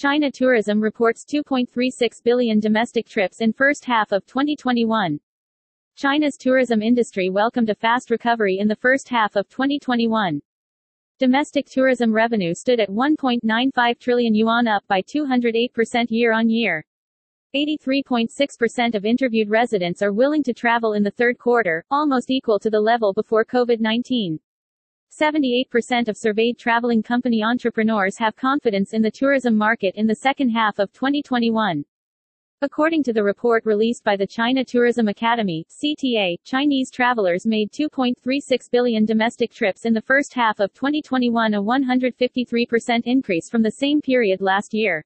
China Tourism reports 2.36 billion domestic trips in first half of 2021. China's tourism industry welcomed a fast recovery in the first half of 2021. Domestic tourism revenue stood at 1.95 trillion yuan up by 208% year-on-year. 83.6% of interviewed residents are willing to travel in the third quarter, almost equal to the level before COVID-19. 78% of surveyed traveling company entrepreneurs have confidence in the tourism market in the second half of 2021. According to the report released by the China Tourism Academy, CTA, Chinese travelers made 2.36 billion domestic trips in the first half of 2021, a 153% increase from the same period last year.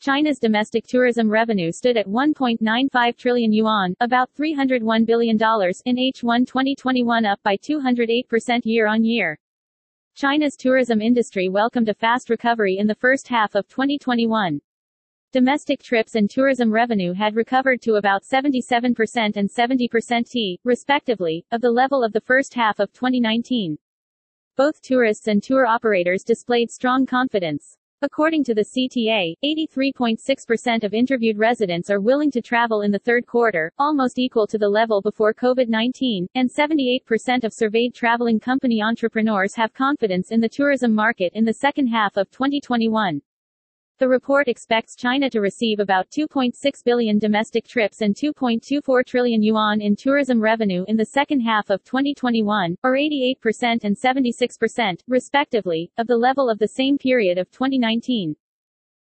China's domestic tourism revenue stood at 1.95 trillion yuan, about $301 billion, in H1 2021 up by 208% year-on-year. China's tourism industry welcomed a fast recovery in the first half of 2021. Domestic trips and tourism revenue had recovered to about 77% and 70% t, respectively, of the level of the first half of 2019. Both tourists and tour operators displayed strong confidence. According to the CTA, 83.6% of interviewed residents are willing to travel in the third quarter, almost equal to the level before COVID-19, and 78% of surveyed traveling company entrepreneurs have confidence in the tourism market in the second half of 2021. The report expects China to receive about 2.6 billion domestic trips and 2.24 trillion yuan in tourism revenue in the second half of 2021, or 88% and 76%, respectively, of the level of the same period of 2019.